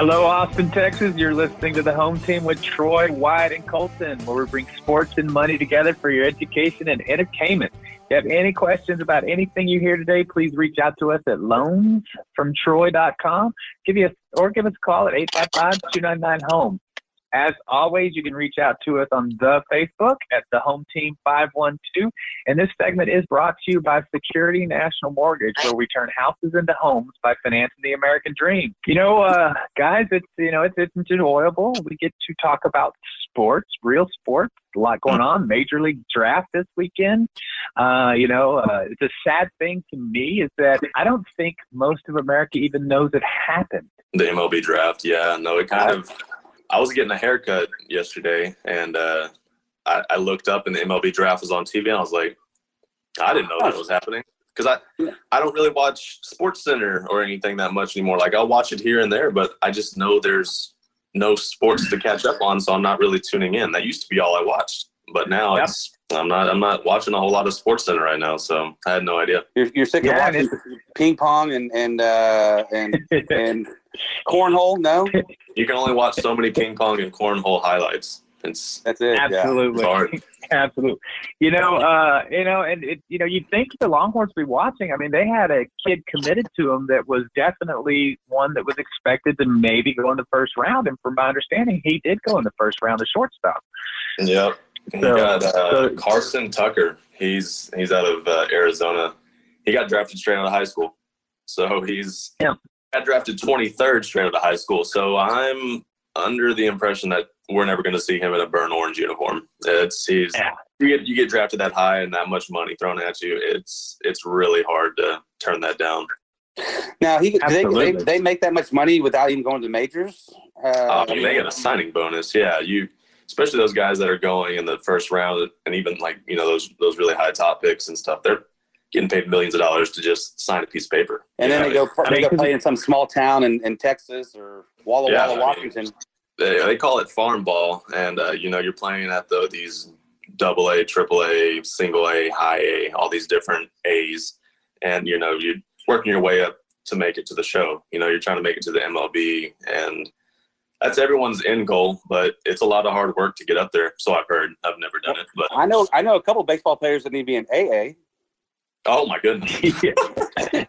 Hello, Austin, Texas. You're listening to the home team with Troy, Wyatt, and Colton, where we bring sports and money together for your education and entertainment. If you have any questions about anything you hear today, please reach out to us at loansfromtroy.com. Give you a, or give us a call at 855-299-HOME. As always, you can reach out to us on the Facebook at the Home Team 512. And this segment is brought to you by Security National Mortgage, where we turn houses into homes by financing the American dream. You know, uh, guys, it's you know it's it's enjoyable. We get to talk about sports, real sports. A lot going on. Major League Draft this weekend. Uh, you know, uh, it's a sad thing to me is that I don't think most of America even knows it happened. The MLB draft, yeah, no, it kind of. I was getting a haircut yesterday, and uh, I, I looked up, and the MLB draft was on TV, and I was like, I didn't know that was happening because I I don't really watch Sports Center or anything that much anymore. Like I'll watch it here and there, but I just know there's no sports to catch up on, so I'm not really tuning in. That used to be all I watched, but now Yep. it's I'm not I'm not watching a whole lot of Sports Center right now, so I had no idea. You're, you're sick Yeah, of and watching ping pong and and uh, and and cornhole? No, You can only watch so many ping pong and cornhole highlights. It's that's it. Absolutely. it's hard. Absolutely. You know, uh, you know, and it, you know, you'd think the Longhorns be watching. I mean, they had a kid committed to them that was definitely one that was expected to maybe go in the first round. And from my understanding, he did go in the first round, the shortstop. Yep. He So- got uh, so- Carson Tucker. He's he's out of uh, Arizona. He got drafted straight out of high school, so he's Yeah. got drafted 23rd straight out of high school. So I'm under the impression that we're never going to see him in a burnt orange uniform. It's he's Yeah. you get you get drafted that high and that much money thrown at you. It's it's really hard to turn that down. Now he they, they they make that much money without even going to majors. Uh, Uh, they get a signing bonus. Yeah, you, especially those guys that are going in the first round, and even like you know those those really high top picks and stuff. They're getting paid millions of dollars to just sign a piece of paper. and then they go they go play in some small town in, in Texas or Walla Yeah, I Walla, mean, Washington. They, they call it farm ball, and uh, you know you're playing at the these double A, triple A, single A, high A, all these different A's, and you know you're working your way up to make it to the show. You know you're trying to make it to the MLB, and that's everyone's end goal. But it's a lot of hard work to get up there. So I've heard. I've never done it, but I know I know a couple baseball players that need to be in AA. oh my goodness,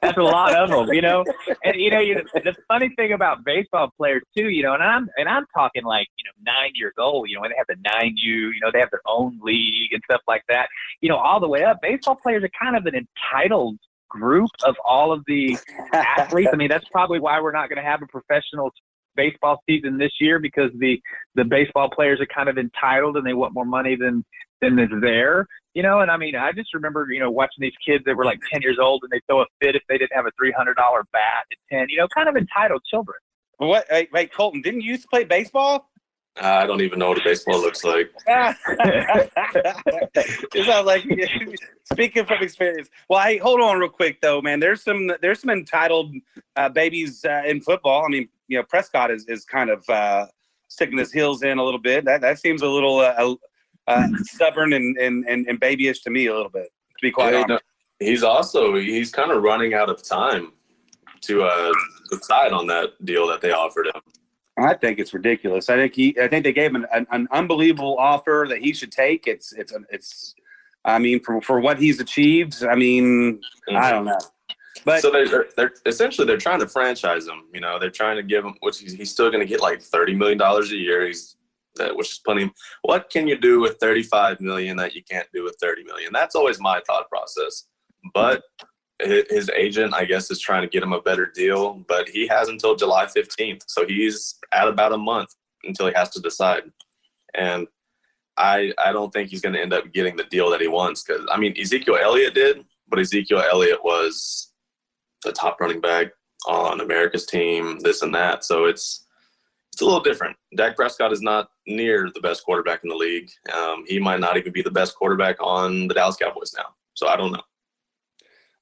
That's a lot of them, you know. And you know, you know, the funny thing about baseball players too, you know, and I'm and I'm talking like you know nine years old, you know, when they have the nine U, you know, they have their own league and stuff like that. You know, all the way up. Baseball players are kind of an entitled group of all of the athletes. I mean, that's probably why we're not going to have a professional baseball season this year because the the baseball players are kind of entitled and they want more money than than is there. You know, and I mean, I just remember, you know, watching these kids that were like 10 years old and they throw a fit if they didn't have a $300 bat at 10, you know, kind of entitled children. What? Wait, wait, Colton, didn't you used to play baseball? I don't even know what a baseball looks like. it sounds like speaking from experience. Well, hey, hold on real quick though, man. There's some there's some entitled uh, babies uh, in football. I mean, you know, Prescott is is kind of uh, sticking his heels in a little bit. That that seems a little uh, uh, stubborn and, and and and babyish to me a little bit. To be quite Yeah, honest. no, he's also he's kind of running out of time to uh, decide on that deal that they offered him. I think it's ridiculous. I think he. I think they gave him an, an unbelievable offer that he should take. It's it's it's. I mean, for for what he's achieved, I mean, mm-hmm. I don't know. But so they're, they're essentially they're trying to franchise him. You know, they're trying to give him, which he's, he's still going to get like thirty million dollars a year. He's that, which is plenty. What can you do with thirty-five million that you can't do with thirty million? That's always my thought process. But his agent, I guess, is trying to get him a better deal, but he has until July 15th. So he's at about a month until he has to decide. And I I don't think he's going to end up getting the deal that he wants because I mean Ezekiel Elliott did, but Ezekiel Elliott was the top running back on America's team, this and that. So it's it's a little different. Dak Prescott is not near the best quarterback in the league. Um, he might not even be the best quarterback on the Dallas Cowboys now. So I don't know.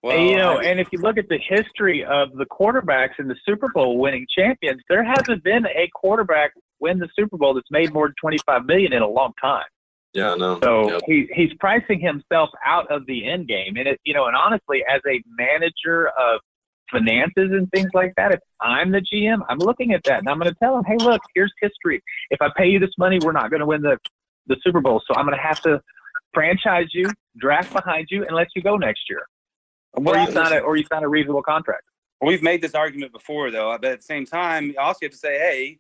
Well, and, you know, I, and if you look at the history of the quarterbacks in the Super Bowl winning champions, there hasn't been a quarterback win the Super Bowl that's made more than twenty five million in a long time. Yeah, I know. So yep. he he's pricing himself out of the end game, and it you know, and honestly, as a manager of finances and things like that, if I'm the GM, I'm looking at that and I'm going to tell him, hey, look, here's history. If I pay you this money, we're not going to win the the Super Bowl, so I'm going to have to franchise you, draft behind you, and let you go next year. Or you sign a or you sign a reasonable contract. We've made this argument before, though. But at the same time, you also have to say, hey,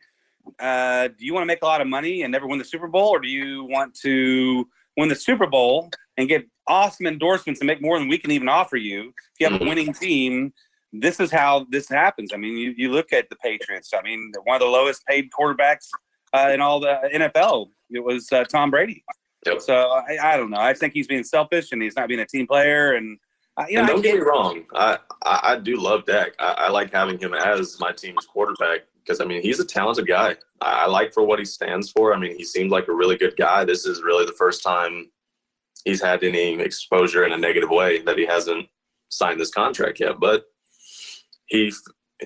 uh, do you want to make a lot of money and never win the Super Bowl, or do you want to win the Super Bowl and get awesome endorsements and make more than we can even offer you? If you have a mm-hmm. winning team, this is how this happens. I mean, you, you look at the Patriots. I mean, one of the lowest paid quarterbacks uh, in all the NFL. It was uh, Tom Brady. Yep. So I, I don't know. I think he's being selfish and he's not being a team player and you know, and don't get me wrong, I, I, I do love Dak. I, I, like having him as my team's quarterback because I mean he's a talented guy. I, I, like for what he stands for. I mean he seemed like a really good guy. This is really the first time he's had any exposure in a negative way that he hasn't signed this contract yet. But he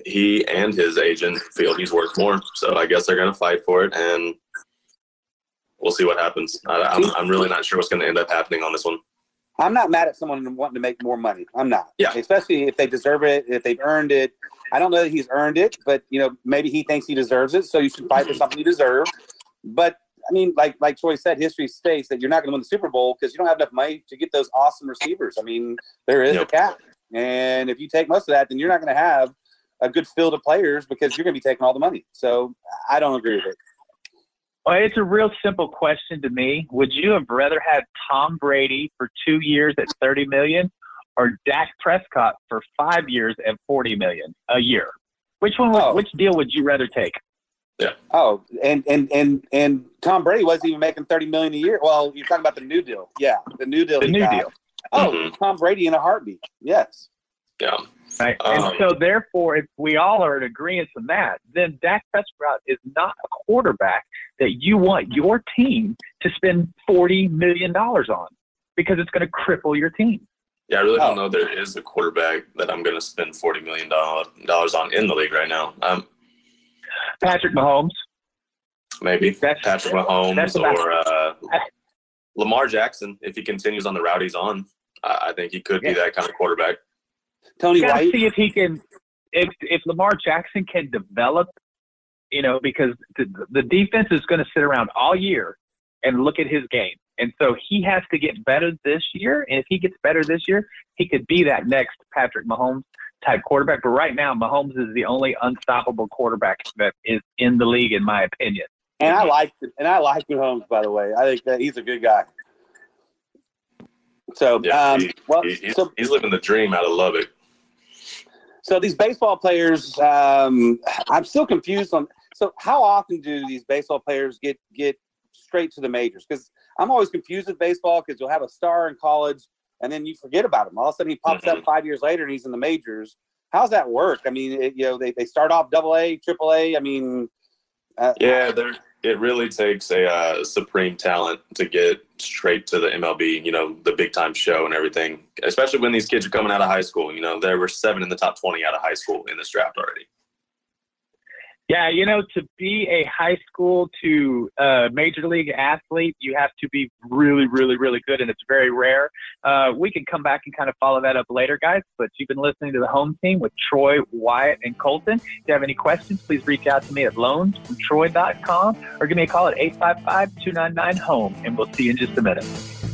he and his agent feel he's worth more. So I guess they're going to fight for it, and we'll see what happens. I, I'm, I'm really not sure what's going to end up happening on this one. I'm not mad at someone wanting to make more money. I'm not. Yeah. Especially if they deserve it, if they've earned it. I don't know that he's earned it, but you know, maybe he thinks he deserves it. So you should fight for something you deserve. But I mean, like like Troy said, history states that you're not going to win the Super Bowl because you don't have enough money to get those awesome receivers. I mean, there is yep. a cap, and if you take most of that, then you're not going to have a good field of players because you're going to be taking all the money. So I don't agree with it. Well, it's a real simple question to me. Would you have rather had Tom Brady for two years at thirty million, or Dak Prescott for five years at forty million a year? Which one? Oh. Which deal would you rather take? Yeah. Oh, and and and and Tom Brady wasn't even making thirty million a year. Well, you're talking about the new deal. Yeah, the new deal. The new got. deal. Oh, mm-hmm. Tom Brady in a heartbeat. Yes. Yeah. Right. Um, and so, therefore, if we all are in agreement on that, then Dak Prescott is not a quarterback that you want your team to spend $40 million on because it's going to cripple your team. Yeah, I really don't know there is a quarterback that I'm going to spend $40 million on in the league right now. Um, Patrick Mahomes. Maybe. That's, Patrick Mahomes or uh, Lamar Jackson, if he continues on the route he's on. I think he could yeah. be that kind of quarterback. Tony you White. See if he can, if if Lamar Jackson can develop, you know, because the, the defense is going to sit around all year and look at his game, and so he has to get better this year. And if he gets better this year, he could be that next Patrick Mahomes type quarterback. But right now, Mahomes is the only unstoppable quarterback that is in the league, in my opinion. And I like and I like Mahomes, by the way. I think that he's a good guy. So, yeah, um, he, well, he, he's, so, he's living the dream out of Lubbock. So these baseball players, um, I'm still confused on. So how often do these baseball players get get straight to the majors? Because I'm always confused with baseball because you'll have a star in college and then you forget about him. All of a sudden he pops mm-hmm. up five years later and he's in the majors. How's that work? I mean, it, you know, they, they start off double A, triple A. I mean, uh, yeah, they're it really takes a uh, supreme talent to get straight to the MLB, you know, the big time show and everything, especially when these kids are coming out of high school. You know, there were seven in the top 20 out of high school in this draft already. Yeah, you know, to be a high school to uh, major league athlete, you have to be really, really, really good, and it's very rare. Uh, we can come back and kind of follow that up later, guys. But you've been listening to the home team with Troy, Wyatt, and Colton. If you have any questions, please reach out to me at loansfromtroy.com or give me a call at 855 299 home, and we'll see you in just a minute.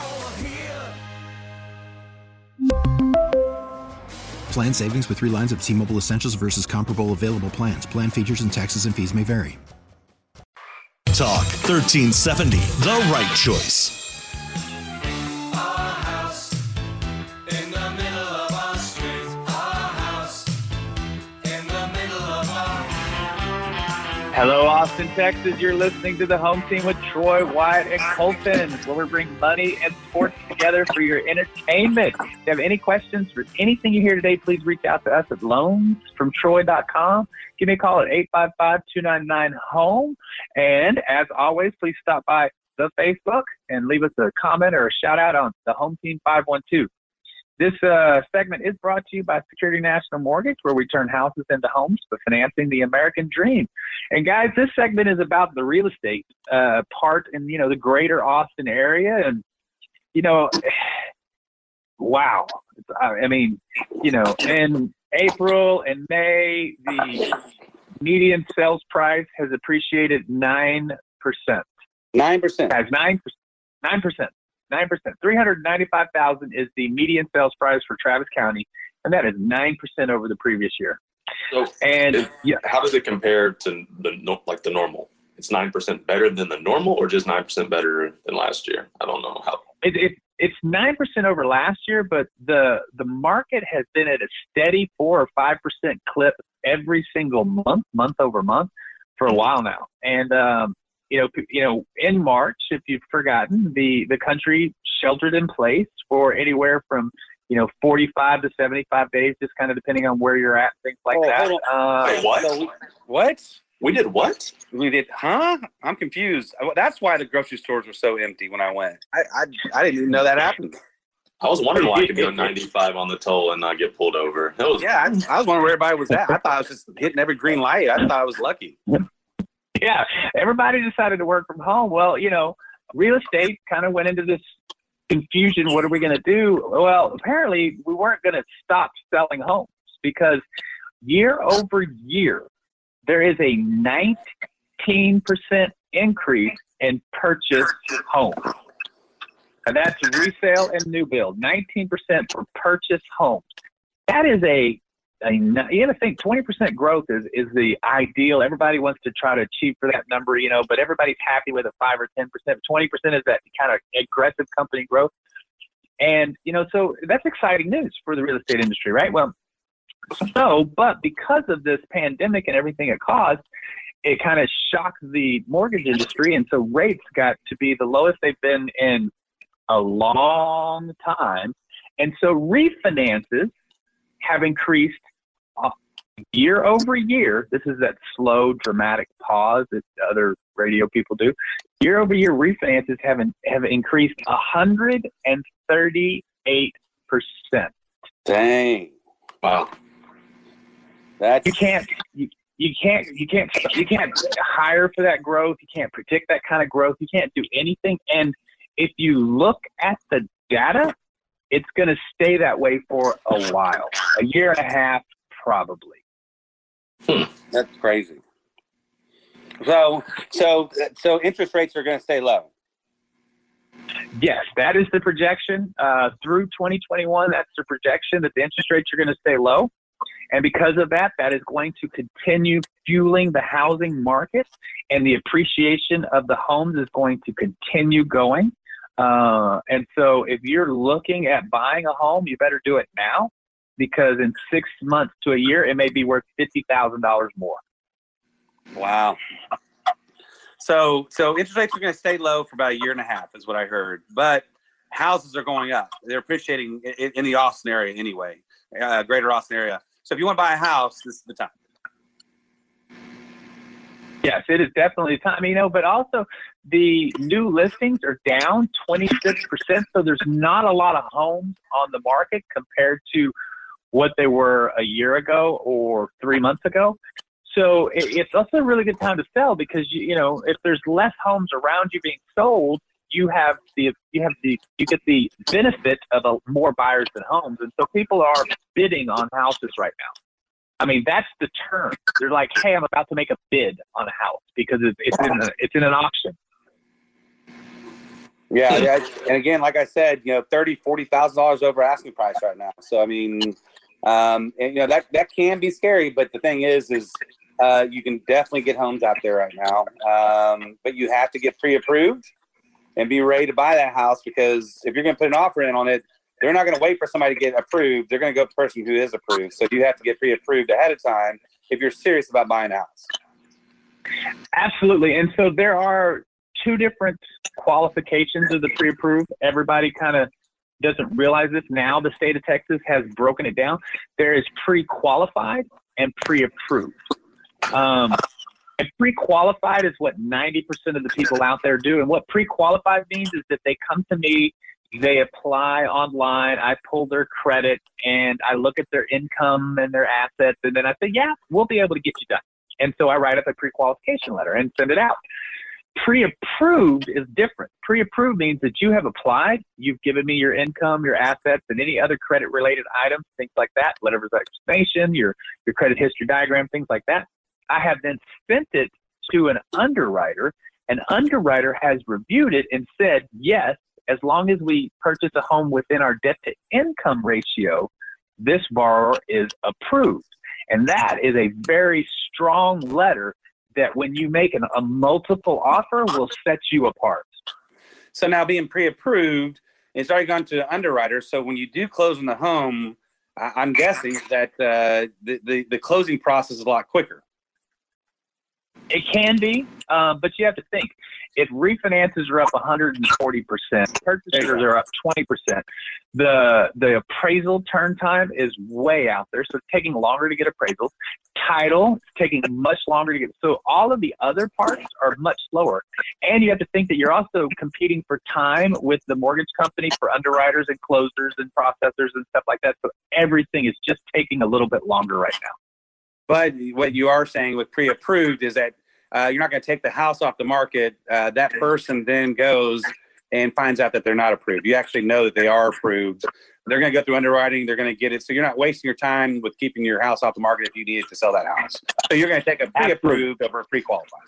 Plan savings with three lines of T Mobile Essentials versus comparable available plans. Plan features and taxes and fees may vary. Talk 1370, the right choice. Hello, Austin, Texas. You're listening to the home team with Troy, Wyatt, and Colton, where we bring money and sports together for your entertainment. If you have any questions for anything you hear today, please reach out to us at loansfromtroy.com. Give me a call at 855-299-HOME. And as always, please stop by the Facebook and leave us a comment or a shout out on the home team 512. This uh, segment is brought to you by Security National Mortgage, where we turn houses into homes for financing the American dream. And guys, this segment is about the real estate uh, part in you know the greater Austin area, and you know, wow, I mean, you know, in April and May, the median sales price has appreciated nine percent. Nine percent. Has nine percent. Nine percent. Nine percent. Three hundred ninety-five thousand is the median sales price for Travis County, and that is nine percent over the previous year. So, And is- yeah, how does it compare to the like the normal? It's nine percent better than the normal, or just nine percent better than last year? I don't know how. it, it it's nine percent over last year, but the the market has been at a steady four or five percent clip every single month, month over month, for a while now. And um, you know, you know, in March, if you've forgotten, the the country sheltered in place for anywhere from you know 45 to 75 days, just kind of depending on where you're at, things like Oh, that. Uh, Wait, what? So, what? We did what? We did, huh? I'm confused. Uh, That's why the grocery stores were so empty when I went. I I, I didn't even know that happened. I was wondering why I could go 95 on the toll and not get pulled over. That was Yeah, I, I was wondering where everybody was at. I thought I was just hitting every green light. I thought I was lucky. yeah, everybody decided to work from home. Well, you know, real estate kind of went into this confusion. What are we going to do? Well, apparently we weren't going to stop selling homes because year over year, there is a 19% increase in purchased homes. And that's resale and new build, 19% for purchased homes. That is a You got to think 20% growth is, is the ideal. Everybody wants to try to achieve for that number, you know, but everybody's happy with a 5 or 10%. 20% is that kind of aggressive company growth. And, you know, so that's exciting news for the real estate industry, right? Well, so, but because of this pandemic and everything it caused, it kind of shocked the mortgage industry. And so rates got to be the lowest they've been in a long time. And so refinances have increased year over year. This is that slow, dramatic pause that other radio people do. Year over year, refinances have in, have increased hundred and thirty eight percent. Dang. wow. That's You can't. You, you can't you can't you can't hire for that growth. You can't predict that kind of growth. You can't do anything. And if you look at the data, it's going to stay that way for a while, a year and a half probably. That's crazy. So, so, so interest rates are going to stay low. Yes, that is the projection uh, through 2021. That's the projection that the interest rates are going to stay low. And because of that, that is going to continue fueling the housing market, and the appreciation of the homes is going to continue going. Uh, and so, if you're looking at buying a home, you better do it now because in six months to a year, it may be worth fifty thousand dollars more. Wow. So, so interest rates are going to stay low for about a year and a half, is what I heard. But houses are going up. They're appreciating in, in the Austin area anyway, uh, greater Austin area. So, if you want to buy a house, this is the time. Yes, it is definitely the time, you know, but also the new listings are down 26%. So there's not a lot of homes on the market compared to what they were a year ago or three months ago. So it's also a really good time to sell because you, you know if there's less homes around you being sold, you have the you have the you get the benefit of a, more buyers than homes, and so people are bidding on houses right now. I mean that's the term. They're like, hey, I'm about to make a bid on a house because it's it's in a, it's in an auction. Yeah, yeah, and again, like I said, you know, thirty, forty thousand dollars over asking price right now. So I mean, um, and you know that that can be scary. But the thing is, is uh, you can definitely get homes out there right now, um, but you have to get pre-approved and be ready to buy that house because if you're going to put an offer in on it, they're not going to wait for somebody to get approved. They're going to go to the person who is approved. So you have to get pre-approved ahead of time if you're serious about buying a house. Absolutely, and so there are two different qualifications of the pre-approved. Everybody kind of doesn't realize this now. The state of Texas has broken it down. There is pre-qualified and pre-approved. Um, and pre-qualified is what 90% of the people out there do. And what pre-qualified means is that they come to me, they apply online, I pull their credit, and I look at their income and their assets, and then I say, yeah, we'll be able to get you done. And so I write up a pre-qualification letter and send it out. Pre-approved is different. Pre-approved means that you have applied, you've given me your income, your assets, and any other credit-related items, things like that, letter of explanation, your your credit history diagram, things like that. I have then sent it to an underwriter. An underwriter has reviewed it and said, yes, as long as we purchase a home within our debt to income ratio, this borrower is approved. And that is a very strong letter that when you make an, a multiple offer will set you apart. So now being pre-approved, it's already gone to the underwriter. So when you do close on the home, I, am guessing that uh, the, the, the closing process is a lot quicker. It can be, uh, but you have to think if refinances are up 140 percent, purchases are up 20 percent. The the appraisal turn time is way out there, so it's taking longer to get appraisals. Title it's taking much longer to get. So all of the other parts are much slower, and you have to think that you're also competing for time with the mortgage company for underwriters and closers and processors and stuff like that. So everything is just taking a little bit longer right now. But what you are saying with pre-approved is that uh, you're not going to take the house off the market. Uh, that person then goes and finds out that they're not approved. You actually know that they are approved. They're going to go through underwriting. They're going to get it. So you're not wasting your time with keeping your house off the market if you needed to sell that house. So you're going to take a pre-approved over a pre-qualified.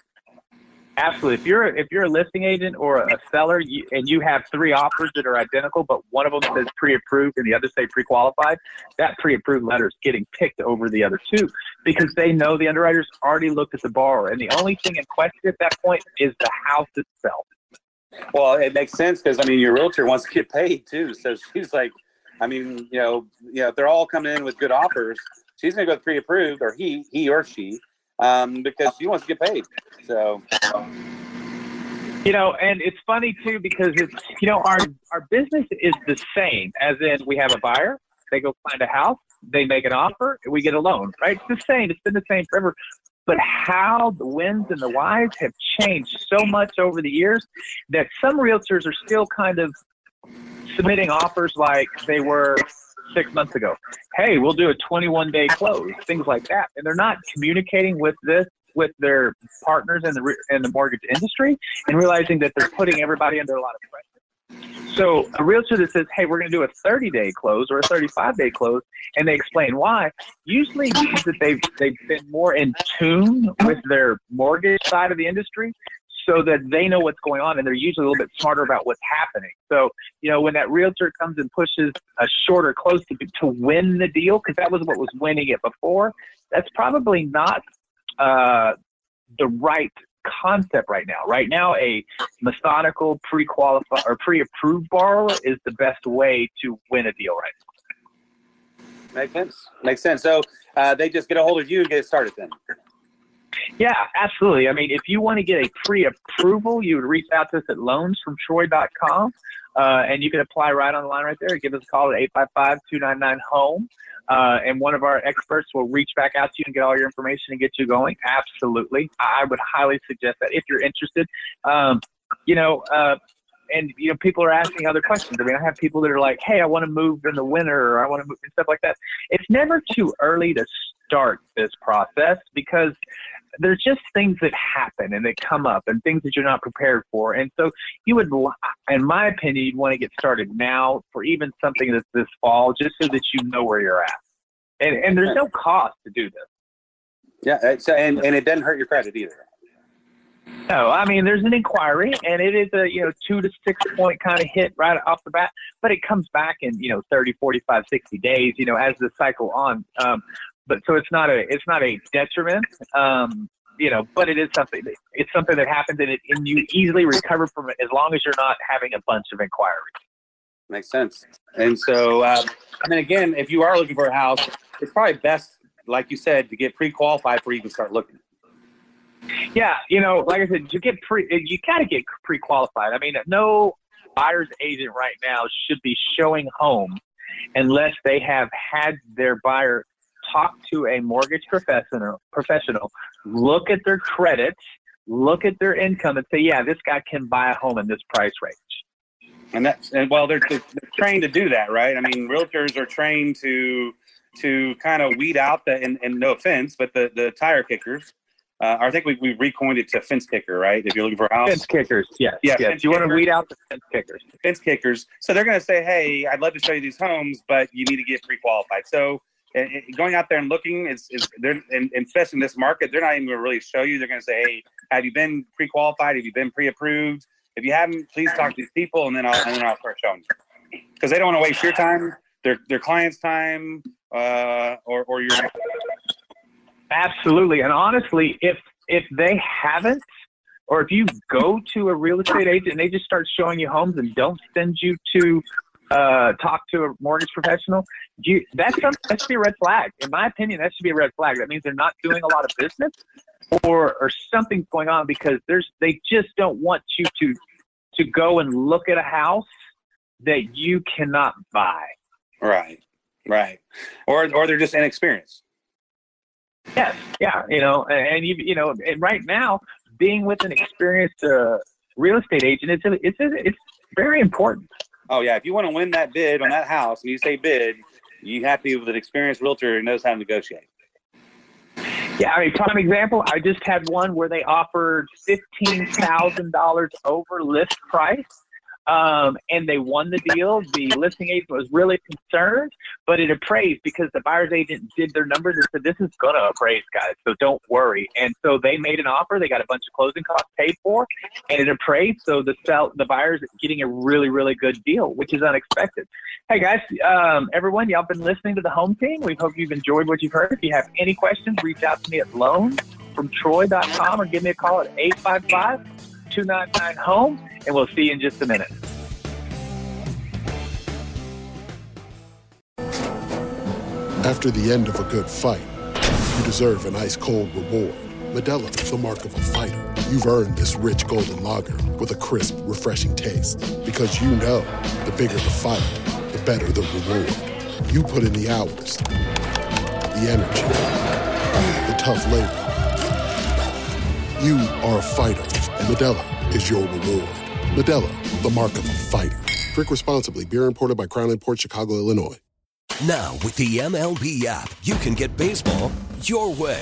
Absolutely. If you're if you're a listing agent or a seller you, and you have three offers that are identical, but one of them says pre-approved and the other say pre-qualified, that pre-approved letter is getting picked over the other two because they know the underwriters already looked at the borrower, and the only thing in question at that point is the house itself. Well, it makes sense because I mean your realtor wants to get paid too, so she's like, I mean, you know, you know, if they're all coming in with good offers, she's to go pre-approved, or he, he or she um, because she wants to get paid. So. You know, and it's funny too because it's you know our our business is the same as in we have a buyer, they go find a house, they make an offer, we get a loan, right? It's the same. It's been the same forever. But how the wins and the whys have changed so much over the years that some realtors are still kind of submitting offers like they were six months ago. Hey, we'll do a 21 day close, things like that. And they're not communicating with this with their partners in the in the mortgage industry and realizing that they're putting everybody under a lot of pressure. So a realtor that says, "Hey, we're going to do a 30-day close or a 35-day close," and they explain why, usually means that they've they've been more in tune with their mortgage side of the industry, so that they know what's going on, and they're usually a little bit smarter about what's happening. So you know, when that realtor comes and pushes a shorter close to to win the deal, because that was what was winning it before, that's probably not uh, the right concept right now. Right now, a methodical, pre-qualified or pre-approved borrower is the best way to win a deal right now. Makes sense. Makes sense. So uh, they just get a hold of you and get it started then. Yeah, absolutely. I mean, if you want to get a pre-approval, you would reach out to us at loansfromtroy.com, uh, and you can apply right on the line right there. Give us a call at 855-299-HOME, uh, and one of our experts will reach back out to you and get all your information and get you going. Absolutely. I would highly suggest that if you're interested. Um, you know, uh, and you know, people are asking other questions. I mean, I have people that are like, "Hey, I want to move in the winter, or I want to move and stuff like that." It's never too early to start this process because there's just things that happen and that come up and things that you're not prepared for. And so you would, in my opinion, you'd want to get started now for even something that's this fall, just so that you know where you're at. And and there's no cost to do this. Yeah, so, and and it doesn't hurt your credit either. No, I mean there's an inquiry, and it is a you know two to six point kind of hit right off the bat, but it comes back in you know 30, 45, 60 days, you know, as the cycle on. Um, but so it's not a it's not a detriment, um, you know, but it is something. That, it's something that happens, and, it, and you easily recover from it as long as you're not having a bunch of inquiries. Makes sense. And so, uh, and then again, if you are looking for a house, it's probably best, like you said, to get pre-qualified before you can start looking. Yeah, you know, like I said, you get pre, you gotta get pre-qualified. I mean, no buyer's agent right now should be showing home unless they have had their buyer talk to a mortgage professional, professional, look at their credit, look at their income, and say, yeah, this guy can buy a home in this price range. And that's and well, they're, they're trained to do that, right? I mean, realtors are trained to to kind of weed out the and, and no offense, but the the tire kickers. Uh, I think we we recoined it to fence kicker, right? If you're looking for a house, Fence kickers, yes, Yeah, yes. You want to weed out the fence kickers. fence kickers. So they're going to say, "Hey, I'd love to show you these homes, but you need to get pre-qualified." So going out there and looking is is they're and, and especially in this market, they're not even going to really show you. They're going to say, "Hey, have you been pre-qualified? Have you been pre-approved? If you haven't, please talk to these people, and then I'll and then I'll start showing you." Because they don't want to waste your time, their their clients' time, uh, or or your. Absolutely, and honestly, if if they haven't, or if you go to a real estate agent and they just start showing you homes and don't send you to uh, talk to a mortgage professional, you that's some, that should be a red flag. In my opinion, that should be a red flag. That means they're not doing a lot of business, or or something's going on because there's they just don't want you to to go and look at a house that you cannot buy. Right, right, or or they're just inexperienced. Yes, yeah, you know, and and you you know, and right now, being with an experienced uh, real estate agent, it's it's it's very important. Oh yeah, if you want to win that bid on that house, and you say bid, you have to be with an experienced realtor who knows how to negotiate. Yeah, I mean, prime example, I just had one where they offered fifteen thousand dollars over list price. Um, and they won the deal. The listing agent was really concerned, but it appraised because the buyer's agent did their numbers and said, This is going to appraise, guys, so don't worry. And so they made an offer. They got a bunch of closing costs paid for, and it appraised. So the sell, the buyer's getting a really, really good deal, which is unexpected. Hey, guys, um, everyone, y'all been listening to the home team. We hope you've enjoyed what you've heard. If you have any questions, reach out to me at loansfromtroy.com or give me a call at 855 299 home, and we'll see you in just a minute. After the end of a good fight, you deserve an ice cold reward. Modelo is the mark of a fighter. You've earned this rich golden lager with a crisp, refreshing taste. Because you know the bigger the fight, the better the reward. You put in the hours, the energy, the tough labor. You are a fighter, and Modelo is your reward. Modelo, the mark of a fighter. Drink responsibly. Beer imported by Crown Imports Chicago, Illinois. Now, with the MLB app, you can get baseball your way.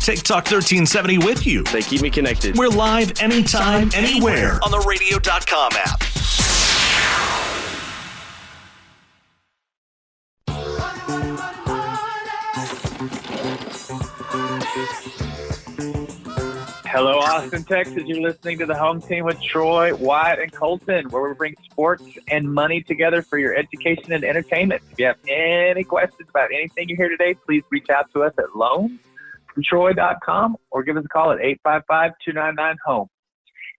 Take Talk 1370 with you. They keep me connected. We're live anytime, anywhere on the radio.com app. Hello, Austin, Texas. You're listening to the home team with Troy, Wyatt, and Colton, where we bring sports and money together for your education and entertainment. If you have any questions about anything you hear today, please reach out to us at loansfromtroy.com or give us a call at 855-299-HOME.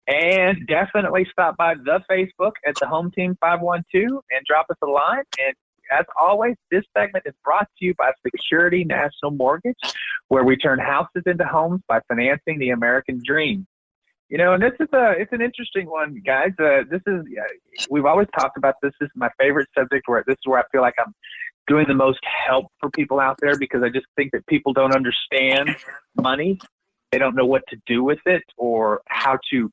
And definitely stop by the Facebook at the Home Team 512 and drop us a line. And as always, this segment is brought to you by Security National Mortgage, where we turn houses into homes by financing the American dream. You know, and this is a it's an interesting one, guys. Uh, this is uh, we've always talked about this. This is my favorite subject. Where this is where I feel like I'm doing the most help for people out there because I just think that people don't understand money. They don't know what to do with it or how to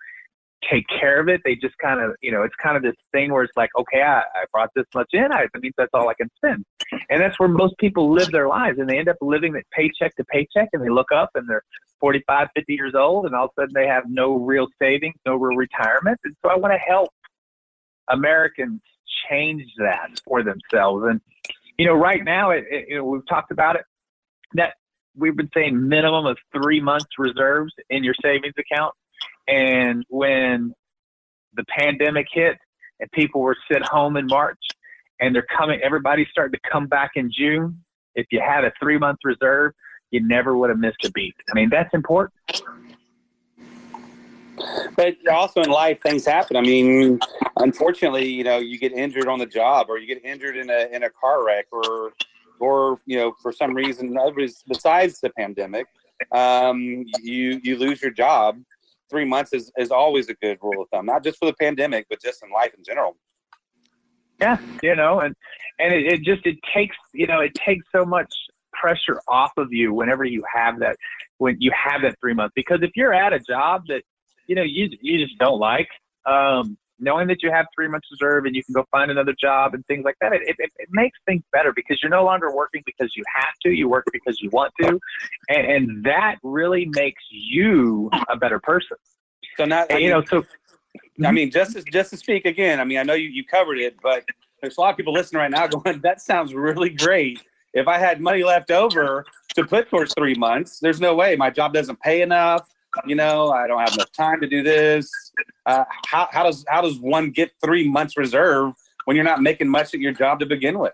take care of it. They just kind of, you know, it's kind of this thing where it's like, okay, I, I brought this much in. I, that means that's all I can spend. And that's where most people live their lives. And they end up living it paycheck to paycheck. And they look up and they're 45, 50 years old. And all of a sudden they have no real savings, no real retirement. And so I want to help Americans change that for themselves. And, you know, right now, it, it, you know, we've talked about it that we've been saying minimum of three months reserves in your savings account. And when the pandemic hit and people were sit home in March and they're coming, everybody's starting to come back in June. If you had a three month reserve, you never would have missed a beat. I mean, that's important. But also in life, things happen. I mean, unfortunately, you know, you get injured on the job, or you get injured in a in a car wreck, or or you know, for some reason, besides the pandemic, um, you you lose your job. Three months is, is always a good rule of thumb, not just for the pandemic, but just in life in general. Yeah, you know, and and it, it just it takes you know it takes so much pressure off of you whenever you have that when you have that three months because if you're at a job that you know you you just don't like um knowing that you have three months reserve and you can go find another job and things like that it, it, it makes things better because you're no longer working because you have to you work because you want to and, and that really makes you a better person So now, And, you know so I mean, just to, just to speak again, I mean, I know you, you covered it, but there's a lot of people listening right now going, that sounds really great. If I had money left over to put towards three months, there's no way my job doesn't pay enough. You know, I don't have enough time to do this. Uh, how, how does how does one get three months reserve when you're not making much at your job to begin with?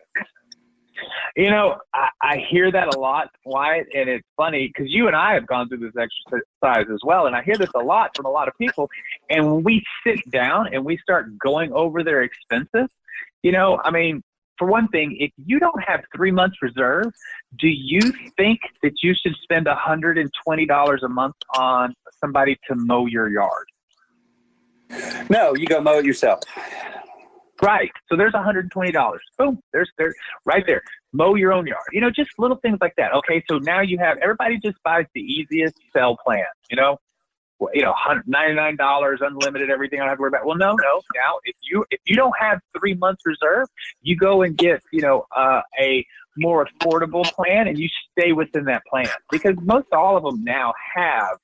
You know, I, I hear that a lot, Wyatt, and it's funny because you and I have gone through this exercise as well, and I hear this a lot from a lot of people. And when we sit down and we start going over their expenses, you know, I mean, for one thing, if you don't have three months reserve, do you think that you should spend $120 a month on somebody to mow your yard? No, you go mow it yourself. Right. So there's $120. Boom. There's there right there. Mow your own yard. You know, just little things like that. Okay. So now you have everybody just buys the easiest cell plan. You know, you know, $199 unlimited everything. I don't have to worry about. Well, no, no. Now, if you if you don't have three months reserve, you go and get you know uh, a more affordable plan, and you stay within that plan because most all of them now have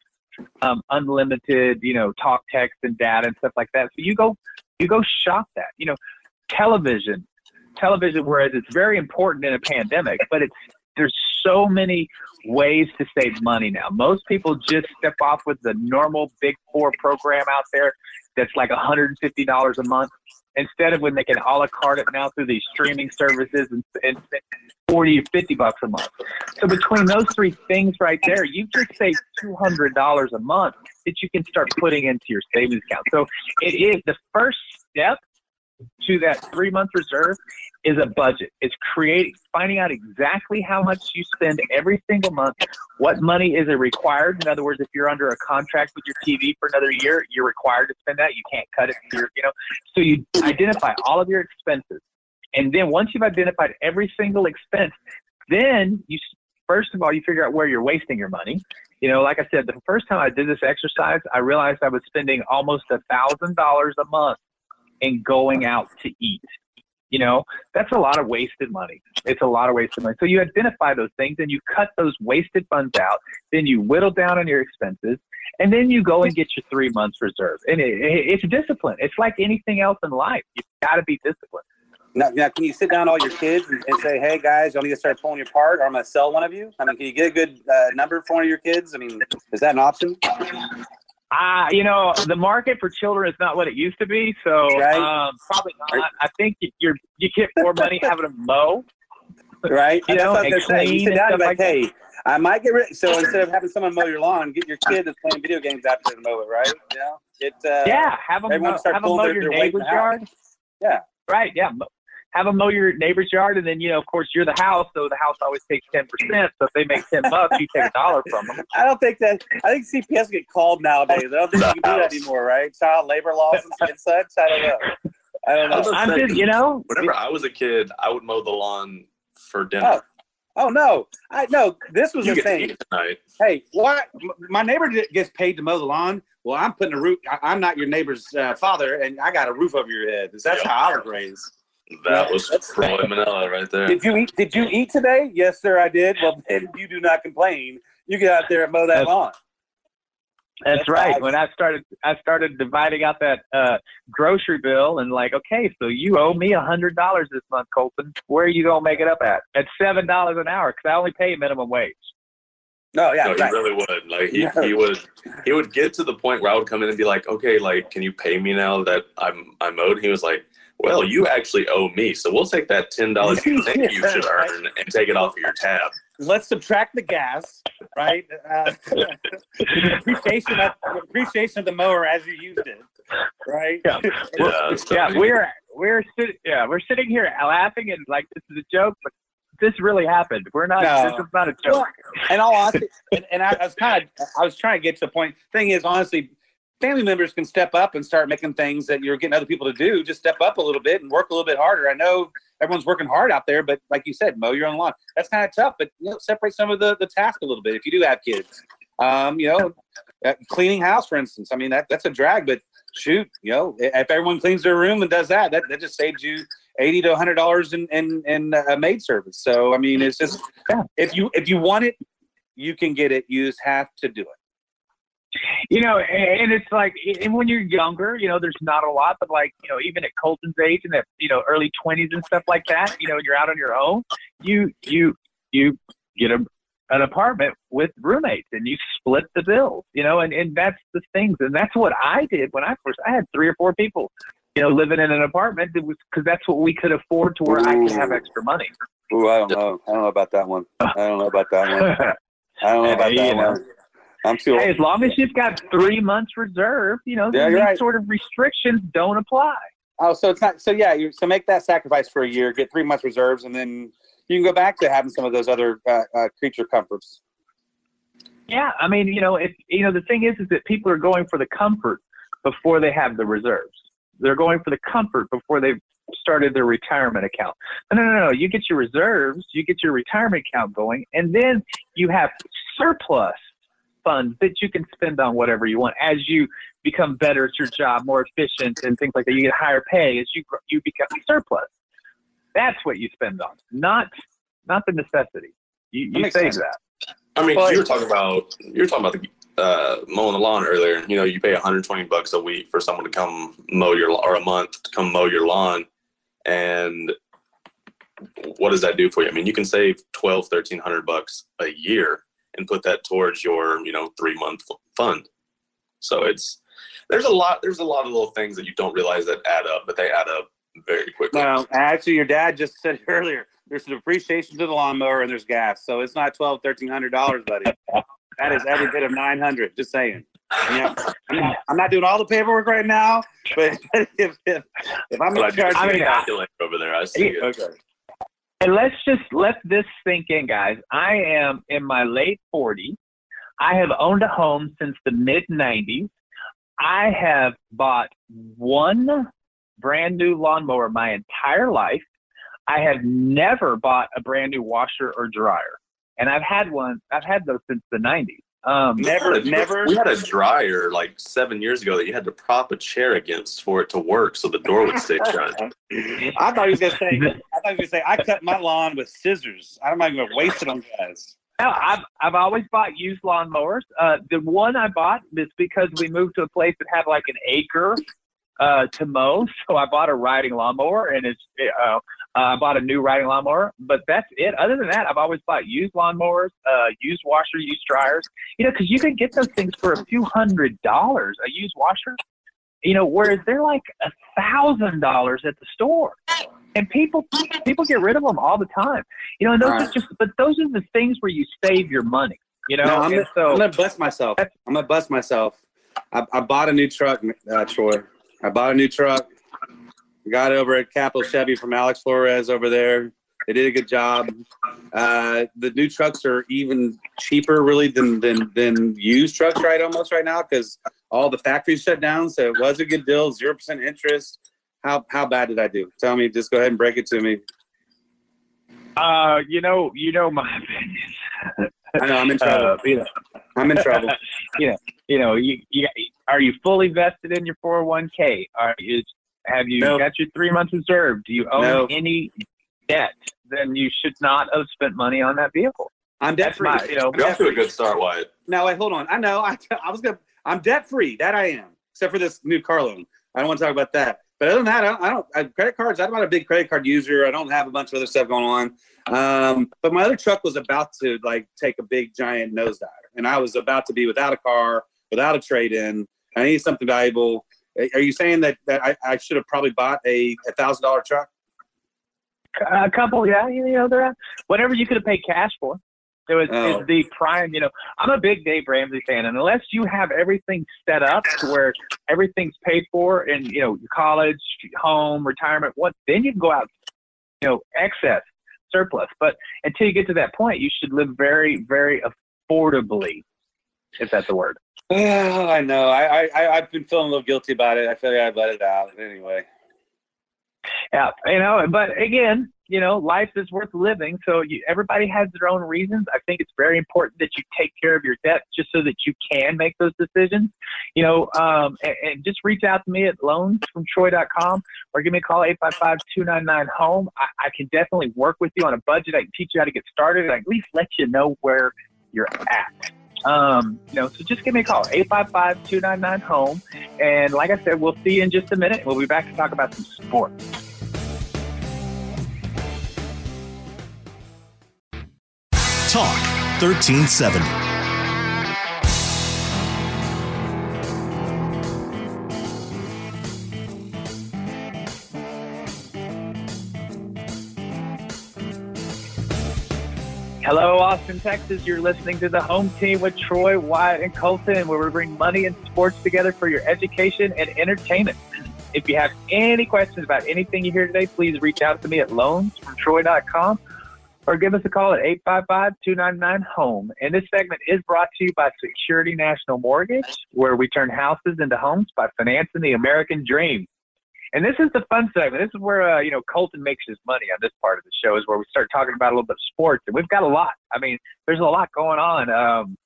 um, unlimited, you know, talk, text, and data and stuff like that. So you go, you go shop that. You know, television, television. Whereas it's very important in a pandemic, but it's there's so many ways to save money now. Most people just step off with the normal Big Four program out there that's like $150 a month instead of when they can a la carte it now through these streaming services and, and spend 40 or 50 bucks a month. So between those three things right there, you've just saved $200 a month that you can start putting into your savings account. So it is the first step to that three month reserve is a budget. It's creating, finding out exactly how much you spend every single month, what money is it required. In other words, if you're under a contract with your TV for another year, you're required to spend that. You can't cut it. You know, so you identify all of your expenses, and then once you've identified every single expense, then you first of all you figure out where you're wasting your money. You know, like I said, the first time I did this exercise, I realized I was spending almost a thousand dollars a month in going out to eat. You know, that's a lot of wasted money. It's a lot of wasted money. So you identify those things and you cut those wasted funds out. Then you whittle down on your expenses, and then you go and get your three months reserve. And it, it, it's discipline. It's like anything else in life. You've got to be disciplined. Now, now, can you sit down all your kids and, and say, "Hey guys, y'all need to start pulling your part, or I'm to sell one of you"? I mean, can you get a good uh, number for one of your kids? I mean, is that an option? Uh, you know, the market for children is not what it used to be, so Right. um, probably not. I think you're you get more money having them mow, Right? You know, and saying. You clean sit down and like, "Hey, I might get rid." So instead of having someone mow your lawn, get your kid that's playing video games out there to mow it. Right? You know, it. Uh, yeah, have them everyone mow, start have them mow their- your neighbor's yard. Yeah. Right. Yeah. Mo- Have them mow your neighbor's yard, and then you know, of course, you're the house, so the house always takes ten percent. So if they make ten bucks, you take a dollar from them. I don't think that. I think CPS get called nowadays. I don't think you can do that anymore, right? Child labor laws and such. I don't know. I don't I was know. gonna I'm say, just, you know, Whenever I was a kid, I would mow the lawn for dinner. Oh, oh no! I no. This was you the thing. Hey, what? My neighbor gets paid to mow the lawn. Well, I'm putting a roof. I- I'm not your neighbor's uh, father, and I got a roof over your head. That's Yep. how I was raised. That was That's- Roy Manila right there. Did you eat? Did you eat today? Yes, sir, I did. Well, then you do not complain. You get out there and mow that That's- lawn. That's That's right. how- When I started, I started dividing out that uh, grocery bill and like, okay, so you owe me a hundred dollars this month, Colton. Where are you gonna make it up at? At seven dollars an hour because I only pay minimum wage. No, yeah, no, he really would. Like he, Yeah. he would he would get to the point where I would come in and be like, okay, like, can you pay me now that I'm I'm owed? He was like, well, you actually owe me, so we'll take that ten dollars you think you should earn and take it off of your tab. Let's subtract the gas, right? Uh, appreciation of appreciation of the mower as you used it, right? Yeah. Yeah, yeah, we're we're sit- yeah we're sitting here laughing and like this is a joke, but this really happened. We're not. No. This is not a joke. Well, and all honesty, and, and I, I was kind of, I was trying to get to the point. Thing is, honestly, family members can step up and start making things that you're getting other people to do. Just step up a little bit and work a little bit harder. I know everyone's working hard out there, but like you said, mow your own lawn. That's kind of tough. But you know, separate some of the the task a little bit if you do have kids. Um, you know, uh, cleaning house, for instance. I mean, that that's a drag, but shoot, you know, if everyone cleans their room and does that, that, that just saves you eighty to hundred dollars in in in uh, maid service. So I mean, it's just if you if you want it, you can get it. You just have to do it. You know, and and it's like, and when you're younger, you know, there's not a lot, but like, you know, even at Colton's age and at, you know, early twenties and stuff like that, you know, you're out on your own, you, you, you get a, an apartment with roommates and you split the bills, you know, and, and that's the things. And that's what I did when I first, I had three or four people, you know, living in an apartment. It was because that's what we could afford to where I could have extra money. Ooh, I don't know. I don't know about that one. I don't know about that one. I don't know about that one. I'm too Hey, as long as you've got three months reserve, you know, Yeah, these right. sort of restrictions don't apply. Oh, so it's not. So yeah, you so make that sacrifice for a year, get three months reserves, and then you can go back to having some of those other uh, uh, creature comforts. Yeah, I mean, you know, if you know, the thing is, is that people are going for the comfort before they have the reserves. They're going for the comfort before they've started their retirement account. No, no, no, no. You get your reserves, you get your retirement account going, and then you have surplus funds that you can spend on whatever you want as you become better at your job, more efficient, and things like that. You get higher pay as you you become surplus. That's what you spend on, not not the necessity. You, That you makes save sense. that. I mean, Well, you were talking about you were talking about the uh, mowing the lawn earlier. You know, you pay 120 bucks a week for someone to come mow your lawn, or a month to come mow your lawn, and what does that do for you? I mean, you can save 12, 1300 bucks a year and put that towards your you know three month fund. So it's there's a lot there's a lot of little things that you don't realize that add up, but they add up very quickly. No, actually, your dad just said earlier. There's an appreciation to the lawnmower and there's gas, so it's not twelve, thirteen hundred dollars, buddy. That is every bit of nine hundred. Just saying. Yeah, I'm not, I'm not doing all the paperwork right now, but if if, if I'm in charge, I I see mean, calculator over there. I see it. okay. And let's just let this sink in, guys. I am in my late 40s. I have owned a home since the mid 90s. I have bought one brand new lawnmower my entire life. I have never bought a brand new washer or dryer. And I've had one, I've had those since the 90s. Um, We had a- We had a dryer like seven years ago that you had to prop a chair against for it to work, so the door would stay shut. I thought he was gonna say. I thought he was gonna say. I cut my lawn with scissors. I'm not gonna waste it on guys. No, I've I've always bought used lawnmowers. Uh, the one I bought is because we moved to a place that had like an acre uh, to mow, so I bought a riding lawnmower, and it's uh, I bought a new riding lawnmower. But that's it. Other than that, I've always bought used lawnmowers, uh, used washer, used dryers. You know, because you can get those things for a few hundred dollars. A used washer, you know, whereas they're like a thousand dollars at the store. And people people get rid of them all the time. You know, and those are just but those are the things where you save your money. You know, No, I'm, gonna, so I'm gonna bust myself. I'm gonna bust myself. I, I bought a new truck, uh, Troy. I bought a new truck. Got it over at Capital Chevy from Alex Flores over there. They did a good job. Uh, the new trucks are even cheaper, really, than than than used trucks right almost right now because all the factories shut down. So it was a good deal, zero percent interest. How how bad did I do? Tell me. Just go ahead and break it to me. uh, you know, you know my opinion. I know I'm in trouble. Uh, you know, I'm in trouble. you know, you know, you, you are you fully vested in your 401k? Are you have you No. got your three months reserved? Do you own No. any debt? Then you should not have spent money on that vehicle. I'm debt That's free. my, you know, You're off to a good start, Wyatt. No, wait, hold on. I know. I, I was gonna. I'm debt free. That I am, except for this new car loan. I don't want to talk about that. But other than that, I don't. I don't I, credit cards. I'm not a big credit card user. I don't have a bunch of other stuff going on. Um, but my other truck was about to like take a big giant nosedive, and I was about to be without a car, without a trade in. I need something valuable. Are you saying that that I, I should have probably bought a thousand dollar truck? a couple, yeah, you know, they're whatever you could have paid cash for. It was Oh. the prime, you know. I'm a big Dave Ramsey fan, and unless you have everything set up to where everything's paid for, and you know, college, home, retirement, what, then you can go out, you know, excess, surplus. But until you get to that point, you should live very, very affordably, if that's the word. Yeah, I know. I, I I've been feeling a little guilty about it. I feel like I let it out anyway. Yeah, you know, but again, you know, life is worth living. So you, everybody has their own reasons. I think it's very important that you take care of your debt just so that you can make those decisions. You know, um, and, and just reach out to me at loansfromtroy.com or give me a call 855-299-HOME. I, I can definitely work with you on a budget. I can teach you how to get started at least let you know where you're at. Um, you know, so just give me a call, 855-299-HOME. And like I said, we'll see you in just a minute. We'll be back to talk about some sports. Talk 1370. Hello, Austin, Texas. You're listening to the home team with Troy, Wyatt, and Colton, where we bring money and sports together for your education and entertainment. If you have any questions about anything you hear today, please reach out to me at loansfromtroy.com or give us a call at 855-299-HOME. And this segment is brought to you by Security National Mortgage, where we turn houses into homes by financing the American dream. And this is the fun segment. This is where uh, you know Colton makes his money on this part of the show. Is where we start talking about a little bit of sports, and we've got a lot. I mean, there's a lot going on. Um,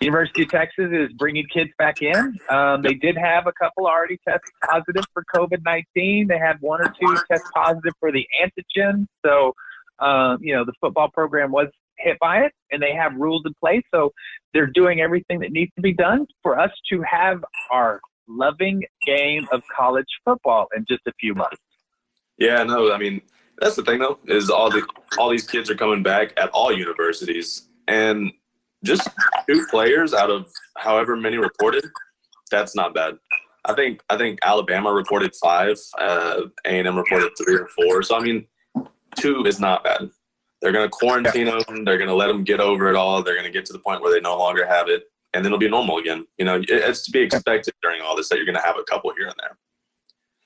University of Texas is bringing kids back in. Um, they did have a couple already test positive for COVID 19. They had one or two test positive for the antigen. So, um, you know, the football program was hit by it, and they have rules in place. So they're doing everything that needs to be done for us to have our loving game of college football in just a few months. Yeah, no, I mean that's the thing though is all the all these kids are coming back at all universities, and just two players out of however many reported, that's not bad. I think I think Alabama reported five, uh, A and M reported three or four. So I mean, two is not bad. They're going to quarantine them. They're going to let them get over it all. They're going to get to the point where they no longer have it, and then it'll be normal again. You know, it, it's to be expected during all this that you're going to have a couple here and there.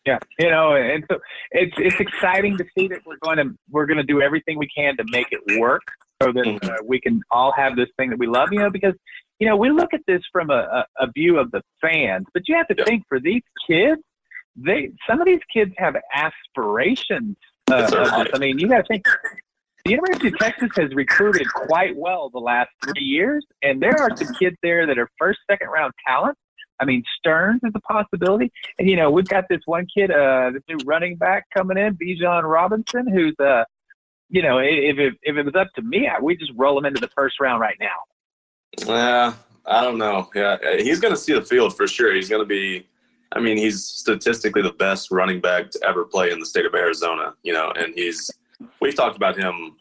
Yeah, you know, and so it's it's exciting to see that we're going to we're going to do everything we can to make it work so that Mm-hmm. uh, we can all have this thing that we love. You know, because you know we look at this from a, a, a view of the fans, but you have to think for these kids, they some of these kids have aspirations. Uh, right. I mean, you got to think. The University of Texas has recruited quite well the last three years, and there are some kids there that are first, second round talent. I mean, Sterns is a possibility. And, you know, we've got this one kid, uh, this new running back coming in, Bijan Robinson, who's, uh, you know, if it, if it was up to me, we just roll him into the first round right now. Yeah, I don't know. Yeah, he's going to see the field for sure. He's going to be. I mean, he's statistically the best running back to ever play in the state of Arizona. You know, and he's. We've talked about him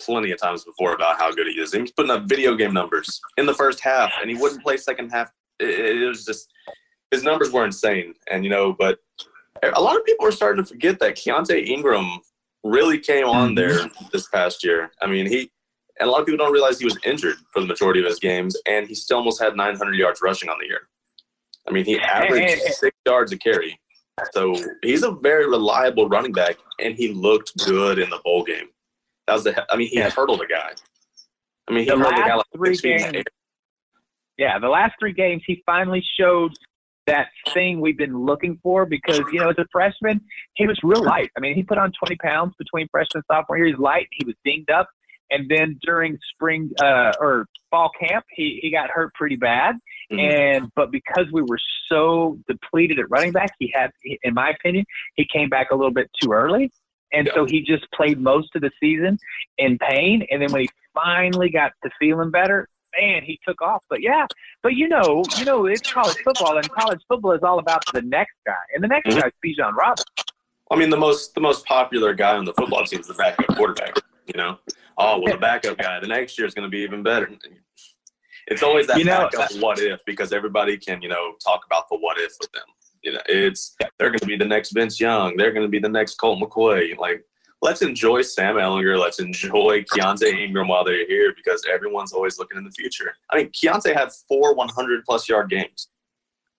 plenty of times before about how good he is. He's putting up video game numbers in the first half, and he wouldn't play second half. It, it was just his numbers were insane. And you know, but a lot of people are starting to forget that Keaontay Ingram really came on there this past year. I mean, he and a lot of people don't realize he was injured for the majority of his games, and he still almost had 900 yards rushing on the year. I mean, he averaged six yards a carry. So he's a very reliable running back, and he looked good in the bowl game. That was the. I mean, he hurdled a guy. I mean, he The hurdled a guy like three six feet in the games-. Yeah, the last three games, he finally showed that thing we've been looking for because, you know, as a freshman, he was real light. I mean, he put on 20 pounds between freshman and sophomore year. He's light. He was dinged up. And then during spring uh, or fall camp, he, he got hurt pretty bad. Mm-hmm. And but because we were so depleted at running back, he had, in my opinion, he came back a little bit too early. And so he just played most of the season in pain. And then when he finally got to feeling better, man, he took off. But yeah, but you know, you know, it's college football, and college football is all about the next guy, and the next Mhm. guy is Bijan Robinson. I mean, the most the most popular guy on the football team is the backup quarterback. You know, oh well, the backup guy. The next year is going to be even better. It's always that You know, backup what if because everybody can you know talk about the what if with them. You know, it's they're going to be the next Vince Young. They're going to be the next Colt McCoy. Like, let's enjoy Sam Ehlinger. Let's enjoy Keaontay Ingram while they're here because everyone's always looking in the future. I mean, Keaontay had four 100 plus yard games.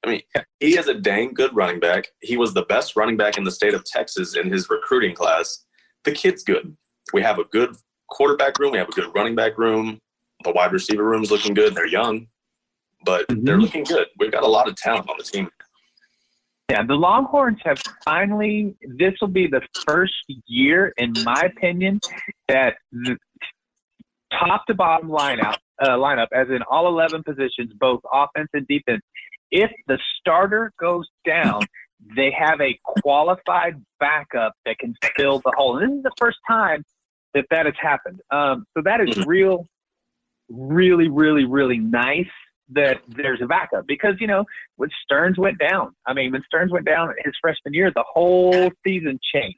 I mean, he is a dang good running back. He was the best running back in the state of Texas in his recruiting class. The kid's good. We have a good quarterback room. We have a good running back room. The wide receiver room is looking good. They're young, but they're looking good. We've got a lot of talent on the team. Yeah, the Longhorns have finally. This will be the first year, in my opinion, that the top to bottom lineup, uh, lineup, as in all eleven positions, both offense and defense. If the starter goes down, they have a qualified backup that can fill the hole. And this is the first time that that has happened. Um, so that is real, really, really, really nice that there's a backup because you know when Sterns went down, I mean when Sterns went down his freshman year, the whole season changed.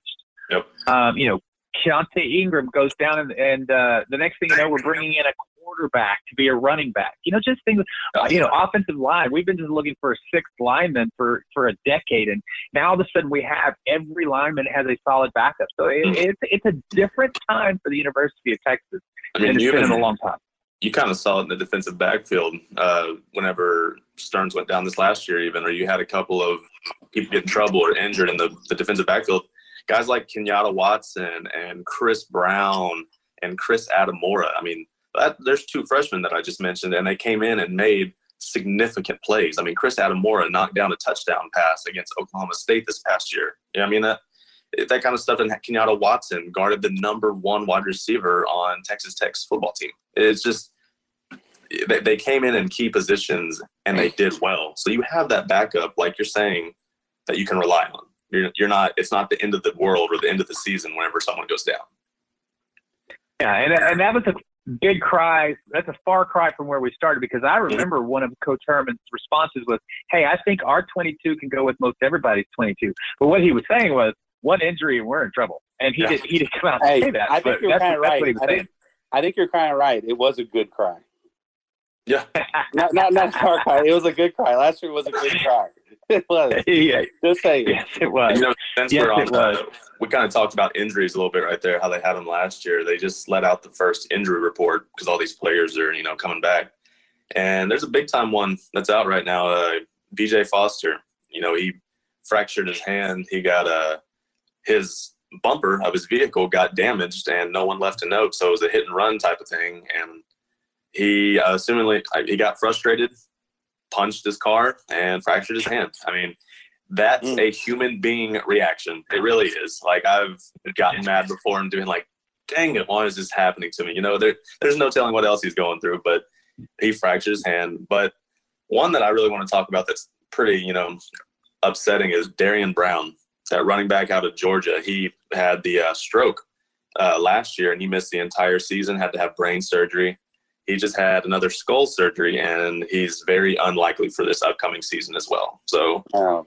Yep. Um, you know, Keaontay Ingram goes down, and, and uh, the next thing you know, we're bringing in a quarterback to be a running back. You know, just things. uh, You know, offensive line. We've been just looking for a sixth lineman for for a decade, and now all of a sudden we have every lineman has a solid backup. So it, it's it's a different time for the University of Texas, I mean, and it's been in a long time. You kind of saw it in the defensive backfield uh, whenever Sterns went down this last year, even, or you had a couple of people get in trouble or injured in the, the defensive backfield. Guys like Kenyatta Watson and Chris Brown and Chris Adimora. I mean, that, there's two freshmen that I just mentioned, and they came in and made significant plays. I mean, Chris Adimora knocked down a touchdown pass against Oklahoma State this past year. Know I mean? That that kind of stuff. And Kenyatta Watson guarded the number one wide receiver on Texas Tech's football team. It's just they, they came in in key positions and they did well. So you have that backup, like you're saying, that you can rely on. You're, you're not. It's not the end of the world or the end of the season whenever someone goes down. Yeah, and and that was a big cry. That's a far cry from where we started because I remember one of Coach Herman's responses was, "Hey, I think our 22 can go with most everybody's 22." But what he was saying was, one injury and we're in trouble. And he Yeah. did he did come out and Hey, say that. I think you're that's, kind of right. what he was I think, I think you're kind of right. It was a good cry. Yeah. not not not a cry. It was a good cry. Last year was a good cry. It was. yeah. Just saying. Yes, it was. You know, since Yes, we're on it was. the, we kind of talked about injuries a little bit right there, how they had them last year. They just let out the first injury report because all these players are, you know, coming back. And there's a big time one that's out right now. Uh, BJ Foster, you know, he fractured his hand. He got uh, his bumper of his vehicle got damaged, and no one left a note. So it was a hit and run type of thing. And he, uh, assumingly, he got frustrated, punched his car, and fractured his hand. I mean, that's Mm. a human being reaction. It really is. Like I've gotten mad before and doing like, dang it, why is this happening to me? You know, there, there's no telling what else he's going through, but he fractured his hand. But one that I really want to talk about that's pretty, you know, upsetting is Derrian Brown, that running back out of Georgia. He had the uh, stroke uh, last year and he missed the entire season, had to have brain surgery. He just had another skull surgery and he's very unlikely for this upcoming season as well. So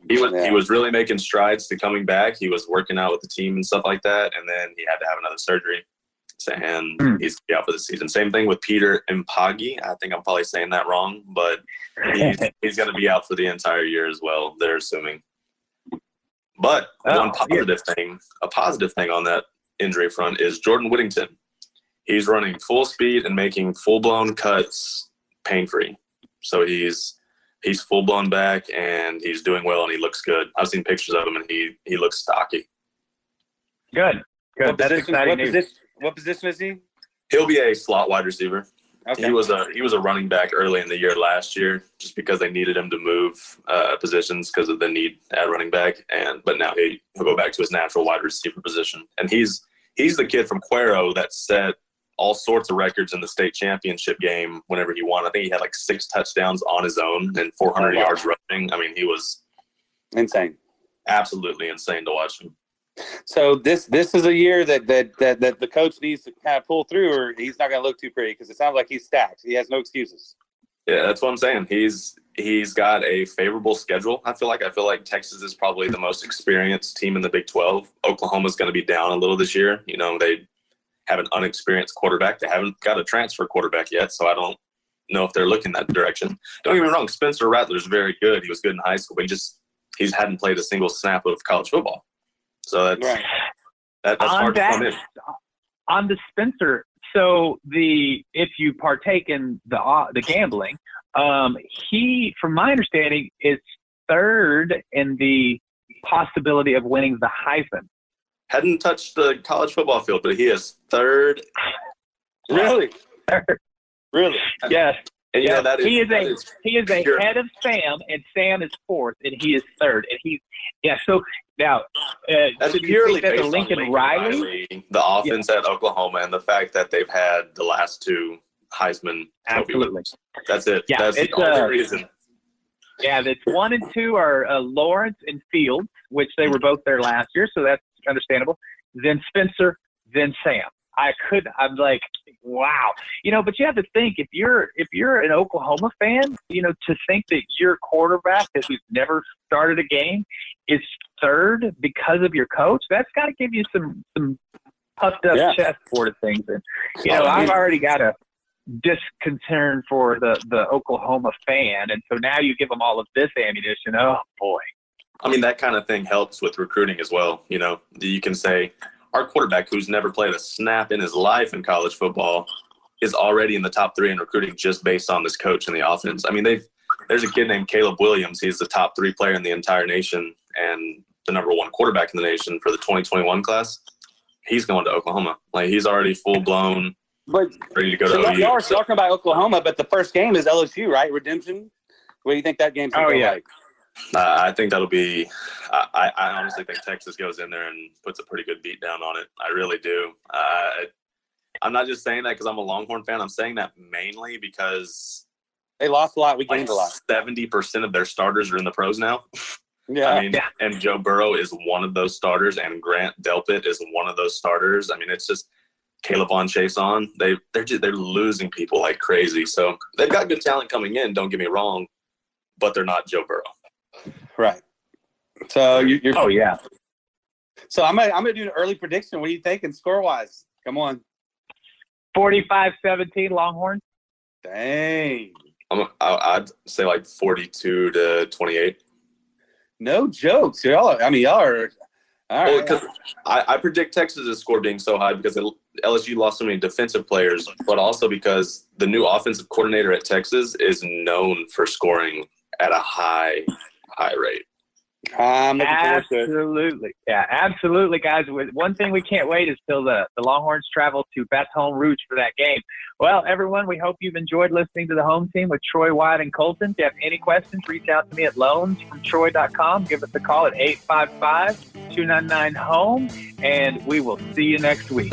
he was yeah. he was really making strides to coming back. He was working out with the team and stuff like that, and then he had to have another surgery. So, and Hmm. he's out for the season. Same thing with Peter Impagi. I think I'm probably saying that wrong, but he's, he's going to be out for the entire year as well. They're assuming. But Oh, one positive thing, a positive thing on that injury front is Jordan Whittington. He's running full speed and making full blown cuts pain free. So he's he's full blown back and he's doing well and he looks good. I've seen pictures of him and he he looks stocky. Good. Good. What That's position, exciting what, news. position, what position is he? He'll be a slot wide receiver. Okay. He was a he was a running back early in the year last year, just because they needed him to move uh, positions because of the need at running back. And but now he he'll go back to his natural wide receiver position. And he's he's the kid from Cuero that set all sorts of records in the state championship game whenever he won. I think he had like six touchdowns on his own and 400 Oh, wow. yards rushing. I mean, he was insane, absolutely insane to watch him. So this this is a year that that that, that the coach needs to kind of pull through, or he's not going to look too pretty because it sounds like he's stacked. He has no excuses. Yeah, that's what I'm saying. He's he's got a favorable schedule. I feel like I feel like Texas is probably the most experienced team in the Big 12. Oklahoma's going to be down a little this year. You know, they have an unexperienced quarterback. They haven't got a transfer quarterback yet, so I don't know if they're looking that direction. Don't get me wrong, Spencer Rattler's very good. He was good in high school, but he just he's hadn't played a single snap of college football. So that's that, that's on hard to that, come in. on the Spencer. So the if you partake in the uh, the gambling, um, he, from my understanding, is third in the possibility of winning the Heisman. Hadn't touched the college football field, but he is third. Really? Really? Yes. And Yeah, that is he is a is he is pure- ahead of Sam, and Sam is fourth, and he is third, and he's yeah. So now, uh, That's purely that based on Lincoln, Lincoln Riley, the offense at Oklahoma, and the fact that they've had the last two Heisman Absolutely. winners. That's it. Yeah, That's the only uh, reason. Yeah, that's one and two are uh, Lawrence and Fields, which they were both there last year, so that's understandable. Then Spencer, then Sam. I could. I'm like, wow, you know. But you have to think if you're if you're an Oklahoma fan, you know, to think that your quarterback that who's never started a game is third because of your coach, that's got to give you some some puffed up Yeah. chest sort of things. And you know, oh, I've already got a disconcern for the the Oklahoma fan, and so now you give them all of this ammunition. Oh boy. I mean, that kind of thing helps with recruiting as well. You know, you can say our quarterback, who's never played a snap in his life in college football, is already in the top three in recruiting just based on this coach and the offense. I mean, they've there's a kid named Caleb Williams. He's the top three player in the entire nation and the number one quarterback in the nation for the 2021 class. He's going to Oklahoma. Like he's already full blown, But ready to go so to y'all, OU. y'all are talking about Oklahoma, but the first game is LSU, right? Redemption. What do you think that game's gonna Oh, go yeah. like? Uh, I think that'll be. I, I honestly think Texas goes in there and puts a pretty good beat down on it. I really do. Uh, I'm not just saying that because I'm a Longhorn fan. I'm saying that mainly because They lost a lot. We like gained a lot. seventy percent of their starters are in the pros now. Yeah. I mean, and Joe Burrow is one of those starters, and Grant Delpit is one of those starters. I mean, it's just Caleb on Chase on. They they're just, they're losing people like crazy. So they've got good talent coming in. Don't get me wrong, but they're not Joe Burrow. Right. So you, you're. Oh yeah. So I'm gonna I'm gonna do an early prediction. What are you thinking score wise? Come on. 45-17 Longhorns. Dang. I'm, I- I'd say like 42 to 28. No jokes. Y'all. Are, I mean, y'all are. All Well, right. 'cause I, I predict Texas' score being so high because LSU lost so many defensive players, but also because the new offensive coordinator at Texas is known for scoring at a high, high rate. I'm looking forward to it. Absolutely. Yeah, absolutely, guys. One thing we can't wait is till the, the Longhorns travel to Baton Rouge for that game. Well, everyone, we hope you've enjoyed listening to the home team with Troy Wyatt and Colton. If you have any questions, reach out to me at loansfromtroy.com. Give us a call at 855-299-HOME, and we will see you next week.